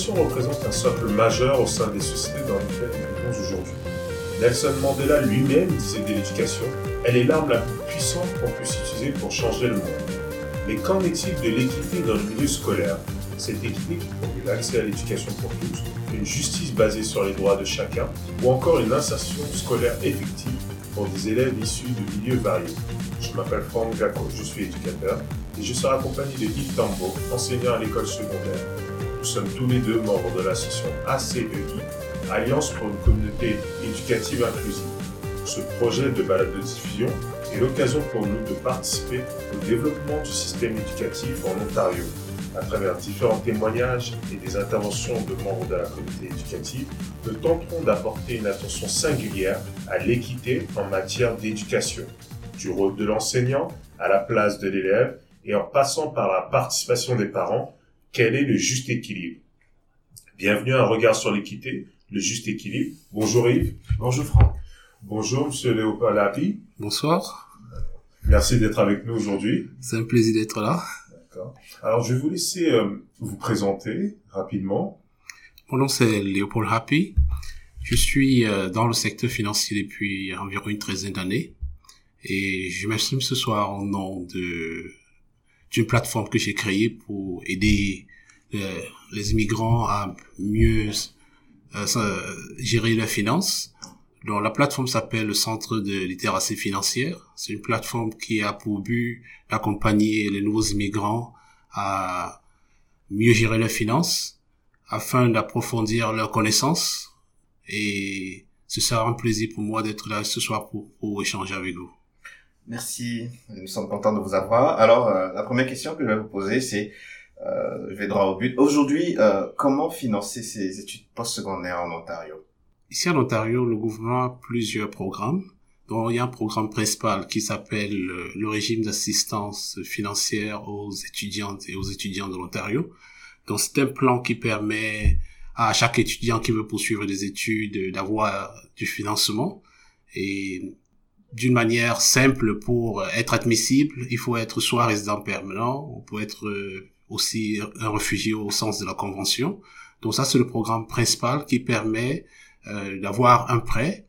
L'éducation représente un socle majeur au sein des sociétés dans lesquelles nous vivons aujourd'hui. Nelson Mandela lui-même disait de l'éducation, elle est l'arme la plus puissante qu'on puisse utiliser pour changer le monde. Mais qu'en est-il de l'équité dans le milieu scolaire? Cette équité qui conduit l'accès à l'éducation pour tous, une justice basée sur les droits de chacun, ou encore une insertion scolaire effective pour des élèves issus de milieux variés. Je m'appelle Franck Gacco, je suis éducateur et je serai accompagné de Yves Tambo, enseignant à l'école secondaire. Nous sommes tous les deux membres de l'association ACEI, Alliance pour une communauté éducative inclusive. Ce projet de balade de diffusion est l'occasion pour nous de participer au développement du système éducatif en Ontario. À travers différents témoignages et des interventions de membres de la communauté éducative, nous tenterons d'apporter une attention singulière à l'équité en matière d'éducation, du rôle de l'enseignant à la place de l'élève et en passant par la participation des parents, quel est le juste équilibre? Bienvenue à un regard sur l'équité, le juste équilibre. Bonjour Yves. Bonjour Franck. Bonjour Monsieur Léopold Lapi. Bonsoir. Merci d'être avec nous aujourd'hui. C'est un plaisir d'être là. D'accord. Alors je vais vous laisser euh, vous présenter rapidement. Mon nom c'est Léopold Happy. Je suis euh, dans le secteur financier depuis environ une treizaine d'années et je m'exprime ce soir en nom de d'une plateforme que j'ai créée pour aider euh, les immigrants à mieux gérer leurs finances donc la plateforme s'appelle le Centre de littératie financière. C'est une plateforme qui a pour but d'accompagner les nouveaux immigrants à mieux gérer leurs finances afin d'approfondir leurs connaissances. Et ce sera un plaisir pour moi d'être là ce soir pour échanger avec vous. Merci, nous sommes contents de vous avoir. Alors, euh, la première question que je vais vous poser, c'est, euh, je vais droit au but. Aujourd'hui, euh, comment financer ces études postsecondaires en Ontario? Ici en Ontario, le gouvernement a plusieurs programmes. Donc, il y a un programme principal qui s'appelle euh, le régime d'assistance financière aux étudiantes et aux étudiants de l'Ontario. Donc, c'est un plan qui permet à chaque étudiant qui veut poursuivre des études d'avoir du financement. Et d'une manière simple pour être admissible, il faut être soit résident permanent, ou peut être euh, aussi un réfugié au sens de la convention. Donc ça, c'est le programme principal qui permet euh, d'avoir un prêt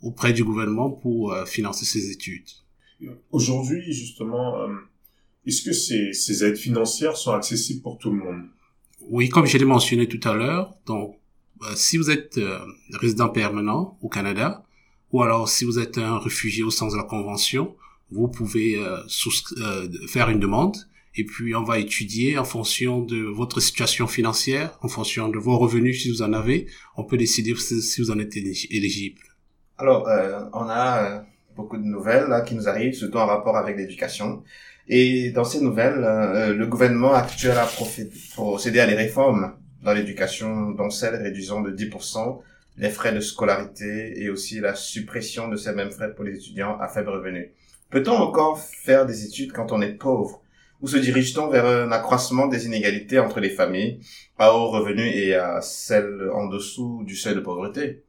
auprès du gouvernement pour euh, financer ses études. Aujourd'hui, justement, euh, est-ce que ces, ces aides financières sont accessibles pour tout le monde? Oui, comme je l'ai mentionné tout à l'heure, donc si vous êtes résident permanent au Canada, ou alors si vous êtes un réfugié au sens de la Convention, vous pouvez faire une demande et puis on va étudier en fonction de votre situation financière, en fonction de vos revenus si vous en avez, on peut décider si vous en êtes éligible. Alors, euh, on a euh, beaucoup de nouvelles là, qui nous arrivent, surtout en rapport avec l'éducation. Et dans ces nouvelles, euh, le gouvernement actuel a procédé à des réformes dans l'éducation, dont celle réduisant de 10% les frais de scolarité et aussi la suppression de ces mêmes frais pour les étudiants à faible revenu. Peut-on encore faire des études quand on est pauvre? Ou se dirige-t-on vers un accroissement des inégalités entre les familles à haut revenu et à celles en dessous du seuil de pauvreté?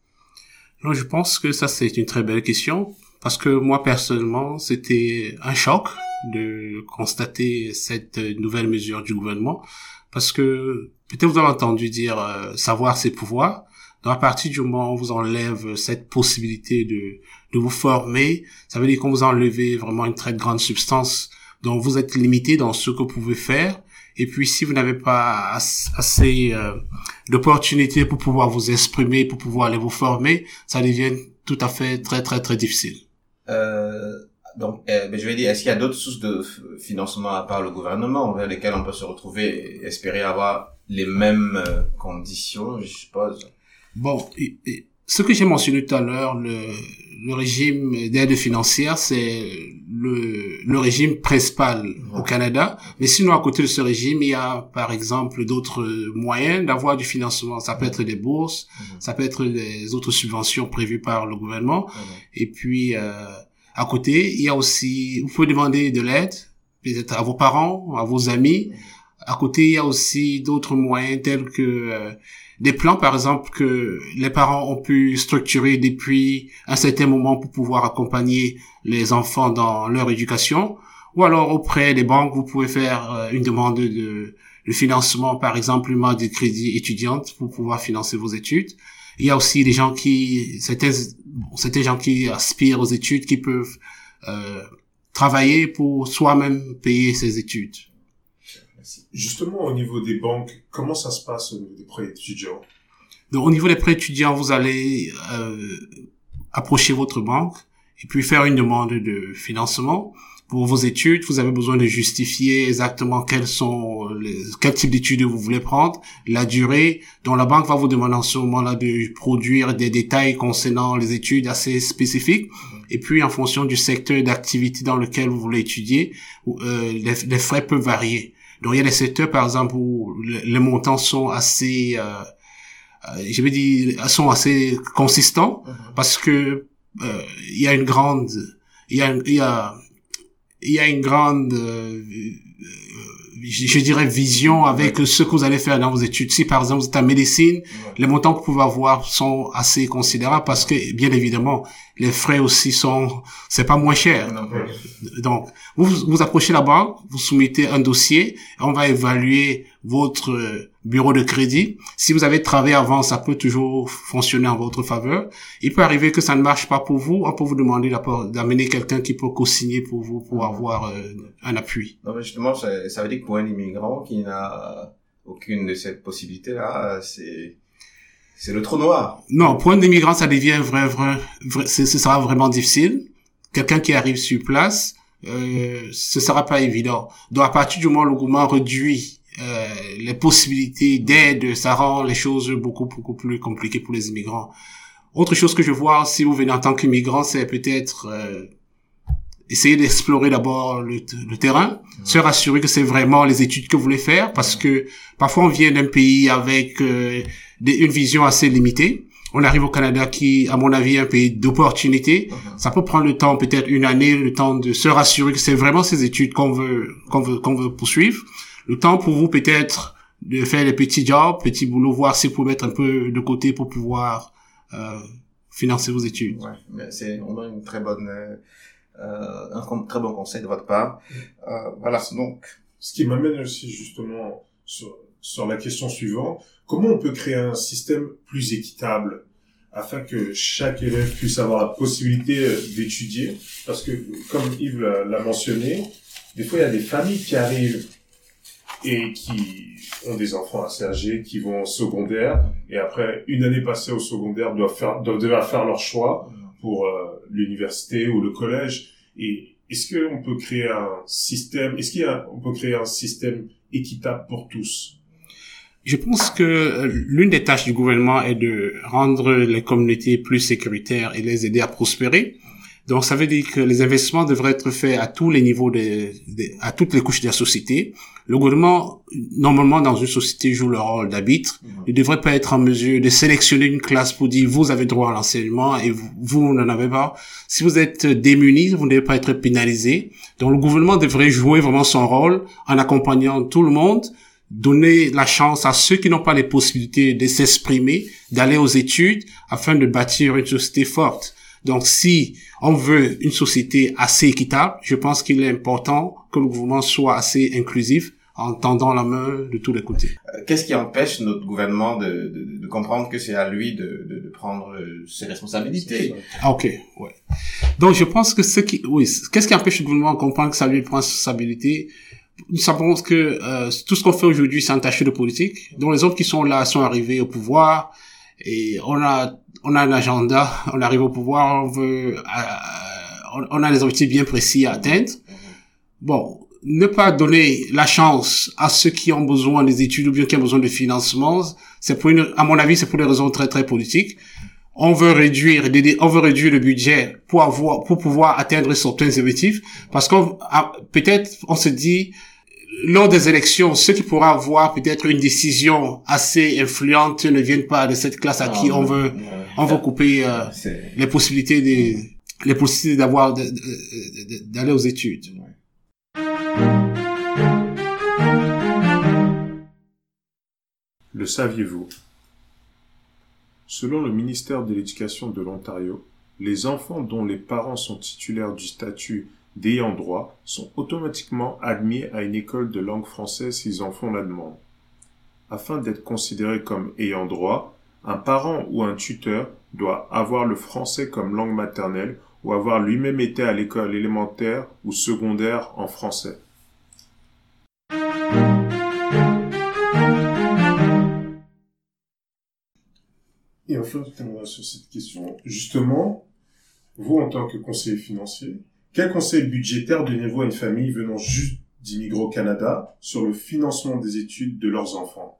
Non, je pense que ça c'est une très belle question parce que moi personnellement c'était un choc de constater cette nouvelle mesure du gouvernement parce que peut-être vous avez entendu dire euh, savoir ses pouvoirs. Donc à partir du moment où on vous enlève cette possibilité de, de vous former, ça veut dire qu'on vous enlève vraiment une très grande substance donc vous êtes limité dans ce que vous pouvez faire. Et puis si vous n'avez pas assez euh, d'opportunités pour pouvoir vous exprimer, pour pouvoir aller vous former, ça devient tout à fait très très très difficile. Euh, donc, euh, je vais dire, est-ce qu'il y a d'autres sources de financement à part le gouvernement vers lesquelles on peut se retrouver et espérer avoir les mêmes euh, conditions, je suppose? Bon, ce que j'ai mentionné tout à l'heure, le, le régime d'aide financière, c'est le, le régime principal au Canada. Mais sinon, à côté de ce régime, il y a, par exemple, d'autres moyens d'avoir du financement. Ça peut être des bourses, ça peut être des autres subventions prévues par le gouvernement. Et puis, euh, à côté, il y a aussi, vous pouvez demander de l'aide, peut-être à vos parents, à vos amis. À côté, il y a aussi d'autres moyens tels que euh, des plans, par exemple, que les parents ont pu structurer depuis un certain moment pour pouvoir accompagner les enfants dans leur éducation, Ou alors auprès des banques, vous pouvez faire euh, une demande de, financement, par exemple, une de crédit étudiante pour pouvoir financer vos études. Il y a aussi des gens qui, certains, certains gens qui aspirent aux études, qui peuvent euh, travailler pour soi-même payer ses études. Justement, au niveau des banques, comment ça se passe au niveau des prêts étudiants? Donc, au niveau des prêts étudiants, vous allez euh, approcher votre banque et puis faire une demande de financement pour vos études, vous avez besoin de justifier exactement quels sont les, quel type d'études vous voulez prendre, la durée, dont la banque va vous demander en ce moment-là de produire des détails concernant les études assez spécifiques. Et puis, en fonction du secteur d'activité dans lequel vous voulez étudier, euh, les, frais peuvent varier. Donc, il y a des secteurs, par exemple, où les montants sont assez, euh, euh, je vais dire, sont assez consistants mm-hmm. parce que euh, il y a une grande, il y a, il y a il y a une grande, euh, je, dirais, vision avec ce que vous allez faire dans vos études. Si par exemple vous êtes en médecine, les montants que vous pouvez avoir sont assez considérables parce que, bien évidemment, les frais aussi sont, c'est pas moins cher. Donc, vous vous approchez la banque, vous soumettez un dossier, on va évaluer votre euh, bureau de crédit. Si vous avez travaillé avant, ça peut toujours fonctionner en votre faveur. Il peut arriver que ça ne marche pas pour vous. On peut vous demander d'amener quelqu'un qui peut co-signer pour vous pour avoir euh, un appui. Non, mais justement, ça, veut dire que pour un immigrant qui n'a aucune de ces possibilités-là, c'est c'est le trou noir. Non, pour un immigrant, ça devient vrai, vrai, vrai ce sera vraiment difficile. Quelqu'un qui arrive sur place, euh, ce sera pas évident. Donc à partir du moment où le gouvernement réduit euh, les possibilités d'aide, ça rend les choses beaucoup beaucoup plus compliquées pour les immigrants. Autre chose que je vois si vous venez en tant qu'immigrant, c'est peut-être euh, essayer d'explorer d'abord le, terrain, se rassurer que c'est vraiment les études que vous voulez faire, parce que parfois on vient d'un pays avec euh, une vision assez limitée. On arrive au Canada qui, à mon avis, est un pays d'opportunité. Ça peut prendre le temps, peut-être une année, le temps de se rassurer que c'est vraiment ces études qu'on veut, qu'on veut, qu'on veut poursuivre le temps pour vous peut-être de faire les petits jobs, petits boulots, voir si vous pouvez mettre un peu de côté pour pouvoir euh, financer vos études. Ouais, mais c'est on a une très bonne euh, un très bon conseil de votre part. Euh, voilà, donc. Ce qui m'amène aussi justement sur, sur la question suivante comment on peut créer un système plus équitable afin que chaque élève puisse avoir la possibilité euh, d'étudier? Parce que comme Yves l'a mentionné, des fois il y a des familles qui arrivent et qui ont des enfants assez âgés, qui vont au secondaire, et après une année passée au secondaire, doivent faire, doivent devoir faire leur choix pour euh, l'université ou le collège. Et est-ce qu'on peut créer un système, est-ce qu'on peut créer un système équitable pour tous? Je pense que euh, l'une des tâches du gouvernement est de rendre les communautés plus sécuritaires et les aider à prospérer. Donc, ça veut dire que les investissements devraient être faits à tous les niveaux de, à toutes les couches de la société. Le gouvernement, normalement, dans une société, joue le rôle d'arbitre. Il ne devrait pas être en mesure de sélectionner une classe pour dire vous avez droit à l'enseignement et vous, vous n'en avez pas. Si vous êtes démunis, vous ne devez pas être pénalisé. Donc, le gouvernement devrait jouer vraiment son rôle en accompagnant tout le monde donner la chance à ceux qui n'ont pas les possibilités de s'exprimer, d'aller aux études afin de bâtir une société forte. Donc, si on veut une société assez équitable, je pense qu'il est important que le gouvernement soit assez inclusif en tendant la main de tous les côtés. Euh, qu'est-ce qui empêche notre gouvernement de, de, de comprendre que c'est à lui de, de, prendre euh, ses responsabilités? Ah, Ok, ouais. Donc je pense que ce qui, oui, qu'est-ce qui empêche le gouvernement de comprendre que c'est à lui de prendre ses responsabilités Nous savons que euh, tout ce qu'on fait aujourd'hui, c'est entaché de politique. Donc les autres qui sont là sont arrivés au pouvoir et on a on a un agenda, on arrive au pouvoir, on veut, euh, on a des objectifs bien précis à atteindre. Bon, ne pas donner la chance à ceux qui ont besoin des études ou bien qui ont besoin de financement, c'est pour une, à mon avis, c'est pour des raisons très très politiques. On veut réduire, on veut réduire le budget pour avoir, pour pouvoir atteindre certains objectifs, parce qu'on, peut-être, on se dit, lors des élections, ceux qui pourraient avoir peut-être une décision assez influente ne viennent pas de cette classe à qui on veut, on veut couper euh, les possibilités des, les possibilités d'avoir, d'aller aux études. Le saviez-vous? Selon le ministère de l'Éducation de l'Ontario, les enfants dont les parents sont titulaires du statut d'ayants droit sont automatiquement admis à une école de langue française s'ils en font la demande. Afin d'être considéré comme ayant droit, un parent ou un tuteur doit avoir le français comme langue maternelle ou avoir lui-même été à l'école élémentaire ou secondaire en français. Et enfin, sur cette question. Justement, vous, en tant que conseiller financier, quel conseil budgétaire donnez-vous à une famille venant juste d'immigrer au Canada sur le financement des études de leurs enfants?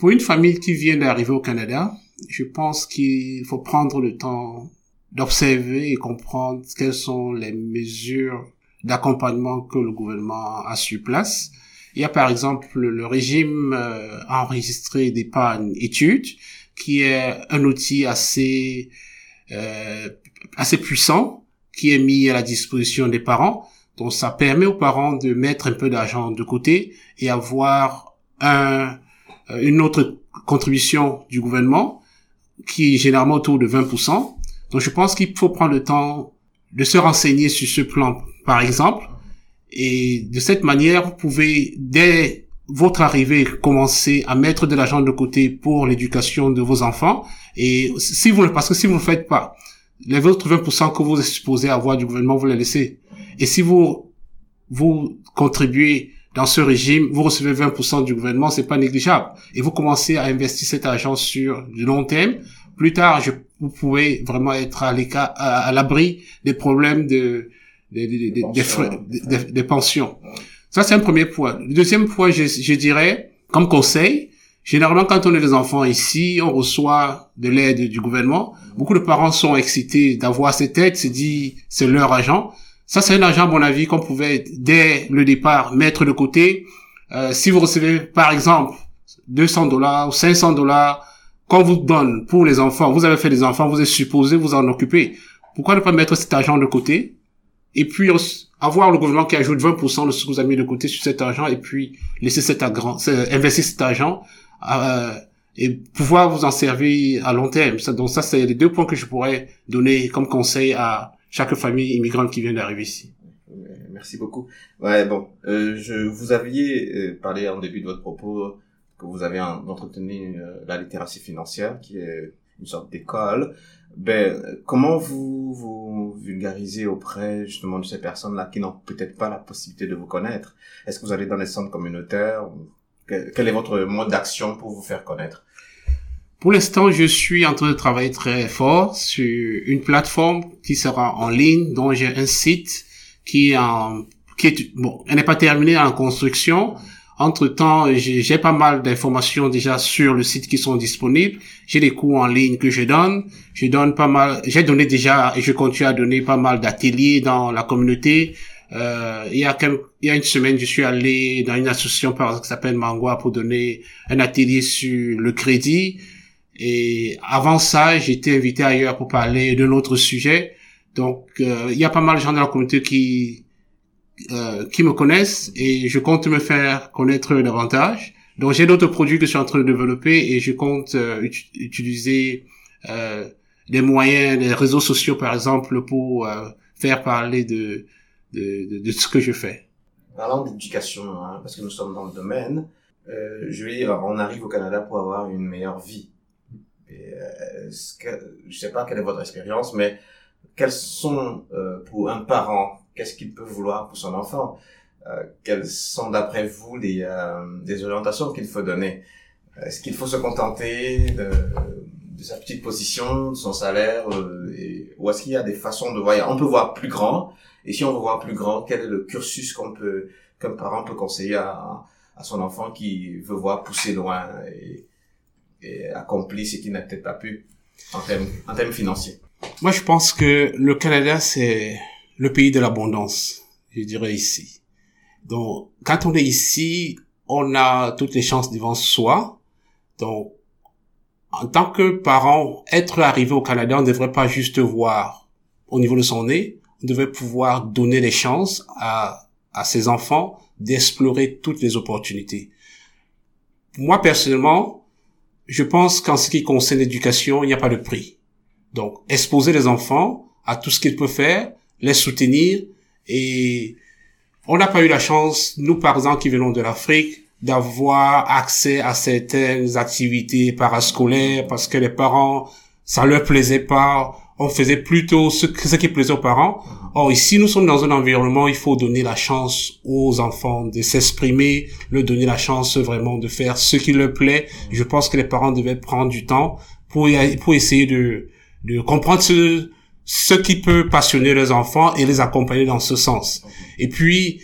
Pour une famille qui vient d'arriver au Canada, je pense qu'il faut prendre le temps d'observer et comprendre quelles sont les mesures d'accompagnement que le gouvernement a sur place. Il y a par exemple le régime euh, enregistré d'épargne études qui est un outil assez euh, assez puissant qui est mis à la disposition des parents. Donc ça permet aux parents de mettre un peu d'argent de côté et avoir un, une autre contribution du gouvernement qui est généralement autour de 20%. Donc je pense qu'il faut prendre le temps de se renseigner sur ce plan, par exemple. Et de cette manière, vous pouvez, dès votre arrivée, commencer à mettre de l'argent de côté pour l'éducation de vos enfants. Et si vous, parce que si vous ne faites pas, les autres 20% que vous êtes supposé avoir du gouvernement, vous les laissez. Et si vous, vous contribuez dans ce régime, vous recevez 20% du gouvernement, c'est pas négligeable. Et vous commencez à investir cet argent sur du long terme. Plus tard, je, vous pouvez vraiment être à l'écart, à, l'abri des problèmes de, des, des, des, des pensions. Ça, c'est un premier point. Le deuxième point, je, je dirais, comme conseil, généralement, quand on est des enfants ici, on reçoit de l'aide du gouvernement. Beaucoup de parents sont excités d'avoir cette aide, se disent, c'est leur argent. Ça, c'est un argent, à mon avis, qu'on pouvait, dès le départ, mettre de côté. Euh, si vous recevez, par exemple, 200 dollars ou 500 dollars qu'on vous donne pour les enfants, vous avez fait des enfants, vous êtes supposé vous en occuper. Pourquoi ne pas mettre cet argent de côté et puis avoir le gouvernement qui ajoute 20% de ce que vous avez mis de côté sur cet argent et puis laisser cet argent, investir cet argent euh, et pouvoir vous en servir à long terme. donc ça, c'est les deux points que je pourrais donner comme conseil à chaque famille immigrante qui vient d'arriver ici. Merci beaucoup. Ouais, bon, euh, je vous aviez euh, parlé en début de votre propos que vous avez entretenu euh, la littératie financière, qui est une sorte d'école. Ben, comment vous vous vulgarisez auprès justement de ces personnes-là qui n'ont peut-être pas la possibilité de vous connaître? Est-ce que vous allez dans les centres communautaires? Quel est votre mode d'action pour vous faire connaître? Pour l'instant, je suis en train de travailler très fort sur une plateforme qui sera en ligne, dont j'ai un site qui est en, qui est, bon, elle n'est pas terminée en construction, entre temps, j'ai pas mal d'informations déjà sur le site qui sont disponibles. J'ai des cours en ligne que je donne. Je donne pas mal, j'ai donné déjà et je continue à donner pas mal d'ateliers dans la communauté. Euh, il y a il y a une semaine, je suis allé dans une association par exemple qui s'appelle Mangua pour donner un atelier sur le crédit. Et avant ça, été invité ailleurs pour parler d'un autre sujet. Donc, euh, il y a pas mal de gens dans la communauté qui euh, qui me connaissent et je compte me faire connaître davantage. Donc j'ai d'autres produits que je suis en train de développer et je compte euh, utiliser euh, les moyens, les réseaux sociaux par exemple pour euh, faire parler de, de, de, ce que je fais. Parlant d'éducation, hein, parce que nous sommes dans le domaine, euh, je vais dire, on arrive au Canada pour avoir une meilleure vie. Et, ce que, je sais pas quelle est votre expérience, mais quels sont pour un parent qu'est-ce qu'il peut vouloir pour son enfant? Euh, Quelles sont d'après vous les, euh, des orientations qu'il faut donner? Est-ce qu'il faut se contenter de, sa petite position, de son salaire, euh, et, ou est-ce qu'il y a des façons de voir? On peut voir plus grand, et si on veut voir plus grand, quel est le cursus qu'on peut, comme parent peut conseiller à, à son enfant qui veut voir pousser loin et, et accomplir ce qu'il n'a peut-être pas pu en termes, en financiers Moi, je pense que le Canada, c'est le pays de l'abondance, je dirais ici. Donc, quand on est ici, on a toutes les chances devant soi. Donc, en tant que parent, être arrivé au Canada, on ne devrait pas juste voir au niveau de son nez, on devrait pouvoir donner les chances à, à ses enfants d'explorer toutes les opportunités. Moi, personnellement, je pense qu'en ce qui concerne l'éducation, il n'y a pas de prix. Donc, exposer les enfants à tout ce qu'ils peuvent faire, les soutenir Et on n'a pas eu la chance, nous par exemple qui venons de l'Afrique, d'avoir accès à certaines activités parascolaires parce que les parents, ça leur plaisait pas. On faisait plutôt ce, ce qui plaisait aux parents. Or, ici, nous sommes dans un environnement, il faut donner la chance aux enfants de s'exprimer, leur donner la chance vraiment de faire ce qui leur plaît. Je pense que les parents devaient prendre du temps pour, pour essayer de, de comprendre ce, ce qui peut passionner les enfants et les accompagner dans ce sens. Et puis,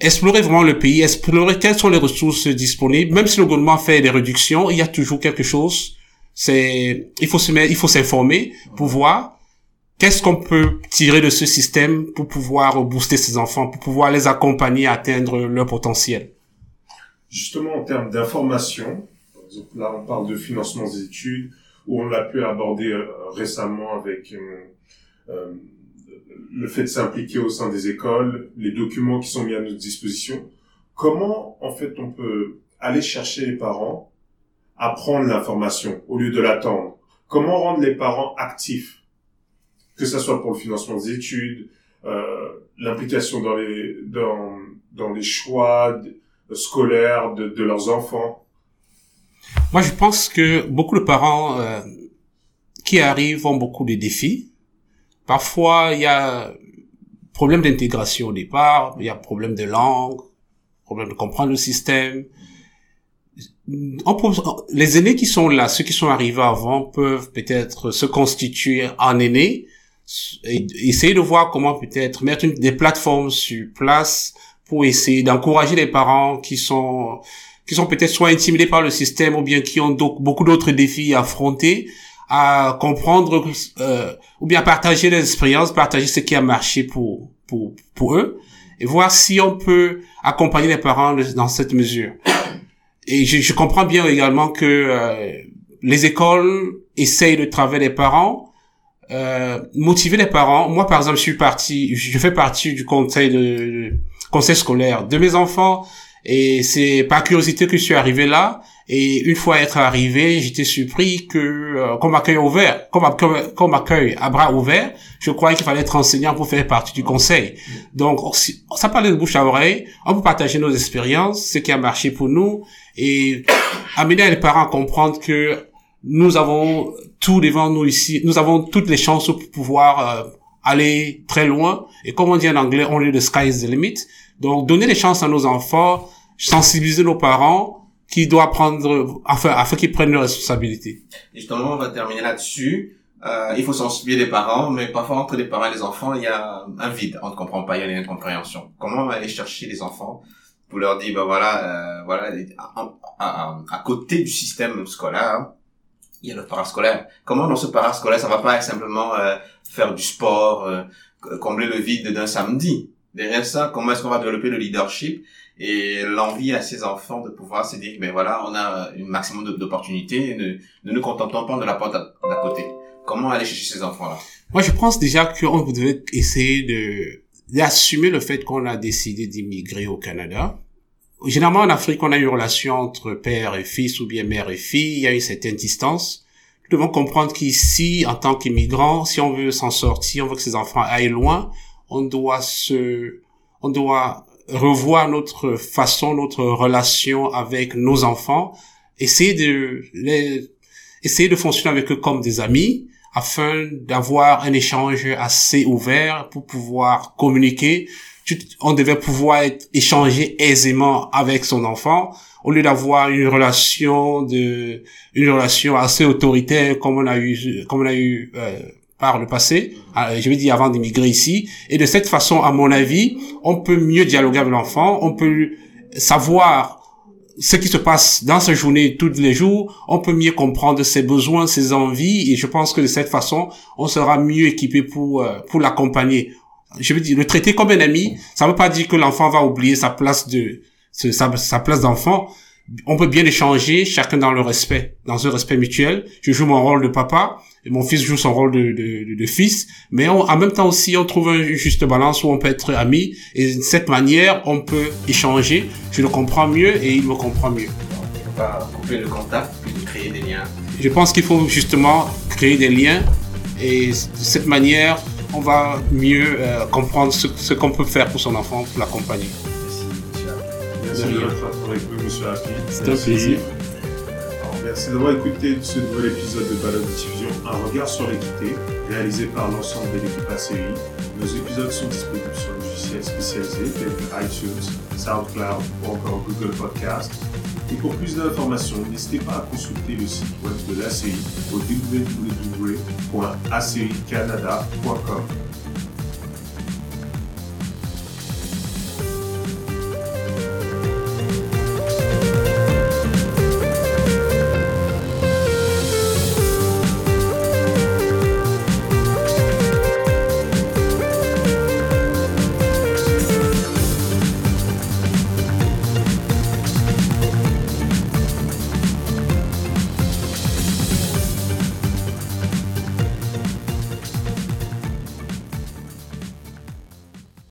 explorer vraiment le pays, explorer quelles sont les ressources disponibles. Même si le gouvernement fait des réductions, il y a toujours quelque chose. C'est, il faut se mettre, il faut s'informer pour voir qu'est-ce qu'on peut tirer de ce système pour pouvoir booster ces enfants, pour pouvoir les accompagner à atteindre leur potentiel? Justement, en termes d'information, là, on parle de financement des études, où on l'a pu aborder euh, récemment avec euh, euh, le fait de s'impliquer au sein des écoles, les documents qui sont mis à notre disposition. Comment, en fait, on peut aller chercher les parents à prendre l'information au lieu de l'attendre? Comment rendre les parents actifs? Que ce soit pour le financement des études, euh, l'implication dans les, dans, dans les choix scolaires de, de, leurs enfants. Moi, je pense que beaucoup de parents euh, qui arrivent ont beaucoup de défis. Parfois, il y a problème d'intégration au départ, il y a problème de langue, problème de comprendre le système. les aînés qui sont là, ceux qui sont arrivés avant, peuvent peut-être se constituer en aînés essayer de voir comment peut-être mettre des plateformes sur place pour essayer d'encourager les parents qui sont qui sont peut-être soit intimidés par le système ou bien qui ont beaucoup d'autres défis à affronter à comprendre euh, ou bien partager les expériences, partager ce qui a marché pour pour pour eux et voir si on peut accompagner les parents dans cette mesure. Et je, je comprends bien également que euh, les écoles essayent de travailler les parents, euh, motiver les parents. Moi, par exemple, je suis parti, je fais partie du conseil de, conseil scolaire de mes enfants et c'est par curiosité que je suis arrivé là. Et une fois être arrivé, j'étais surpris que euh, qu'on m'accueille ouvert, qu'on m'accueille à bras ouverts. Je croyais qu'il fallait être enseignant pour faire partie du conseil. Donc, ça parlait de bouche à oreille. On peut partager nos expériences, ce qui a marché pour nous, et amener les parents à comprendre que nous avons tout devant nous ici. Nous avons toutes les chances pour pouvoir euh, aller très loin. Et comme on dit en anglais, on est the sky is the limit. Donc, donner les chances à nos enfants, sensibiliser nos parents qui doit prendre, afin, afin qu'ils prennent leurs responsabilités. Justement, on va terminer là-dessus. Euh, il faut sensibiliser les parents, mais parfois entre les parents et les enfants, il y a un vide. On ne comprend pas, il y a une incompréhension. Comment aller chercher les enfants pour leur dire, ben voilà, euh, voilà, à, côté du système scolaire, il y a le parascolaire. Comment dans ce parascolaire, ça va pas être simplement euh, faire du sport, euh, combler le vide d'un samedi? Derrière ça, comment est-ce qu'on va développer le leadership et l'envie à ses enfants de pouvoir se dire, ben voilà, on a un maximum d'opportunités, ne, ne nous contentons pas de la porte d'à côté. Comment aller chercher ces enfants-là? Moi, je pense déjà qu'on devait essayer de d'assumer le fait qu'on a décidé d'immigrer au Canada. Généralement, en Afrique, on a une relation entre père et fils ou bien mère et fille. Il y a une certaine distance. Nous devons comprendre qu'ici, en tant qu'immigrants, si on veut s'en sortir, on veut que ces enfants aillent loin, on doit se, on doit revoir notre façon, notre relation avec nos enfants, essayer de les, essayer de fonctionner avec eux comme des amis, afin d'avoir un échange assez ouvert pour pouvoir communiquer. On devait pouvoir échanger aisément avec son enfant au lieu d'avoir une relation de une relation assez autoritaire comme on a eu comme on a eu euh, par le passé, euh, je vais dire avant d'immigrer ici, et de cette façon, à mon avis, on peut mieux dialoguer avec l'enfant, on peut savoir ce qui se passe dans sa journée tous les jours, on peut mieux comprendre ses besoins, ses envies, et je pense que de cette façon, on sera mieux équipé pour euh, pour l'accompagner. Je veux dire, le traiter comme un ami, ça ne veut pas dire que l'enfant va oublier sa place de sa, sa place d'enfant, on peut bien échanger, chacun dans le respect, dans un respect mutuel. Je joue mon rôle de papa, et mon fils joue son rôle de, de, de fils, mais en même temps aussi, on trouve un juste balance où on peut être amis, et de cette manière, on peut échanger. Je le comprends mieux et il me comprend mieux. Il faut pas couper le contact, puis créer des liens. Je pense qu'il faut justement créer des liens, et de cette manière, on va mieux euh, comprendre ce, ce qu'on peut faire pour son enfant, pour l'accompagner. Merci De de rien. votre attention avec nous, monsieur Happy. C'est un Merci. plaisir. Alors, merci d'avoir écouté ce nouvel épisode de Balade Diffusion, un regard sur l'équité, réalisé par l'ensemble de l'équipe ACI. Nos épisodes sont disponibles sur le logiciel spécialisé tels que iTunes, SoundCloud ou encore Google Podcast. Et pour plus d'informations, n'hésitez pas à consulter le site web de l'ACI au www.acicanada.com.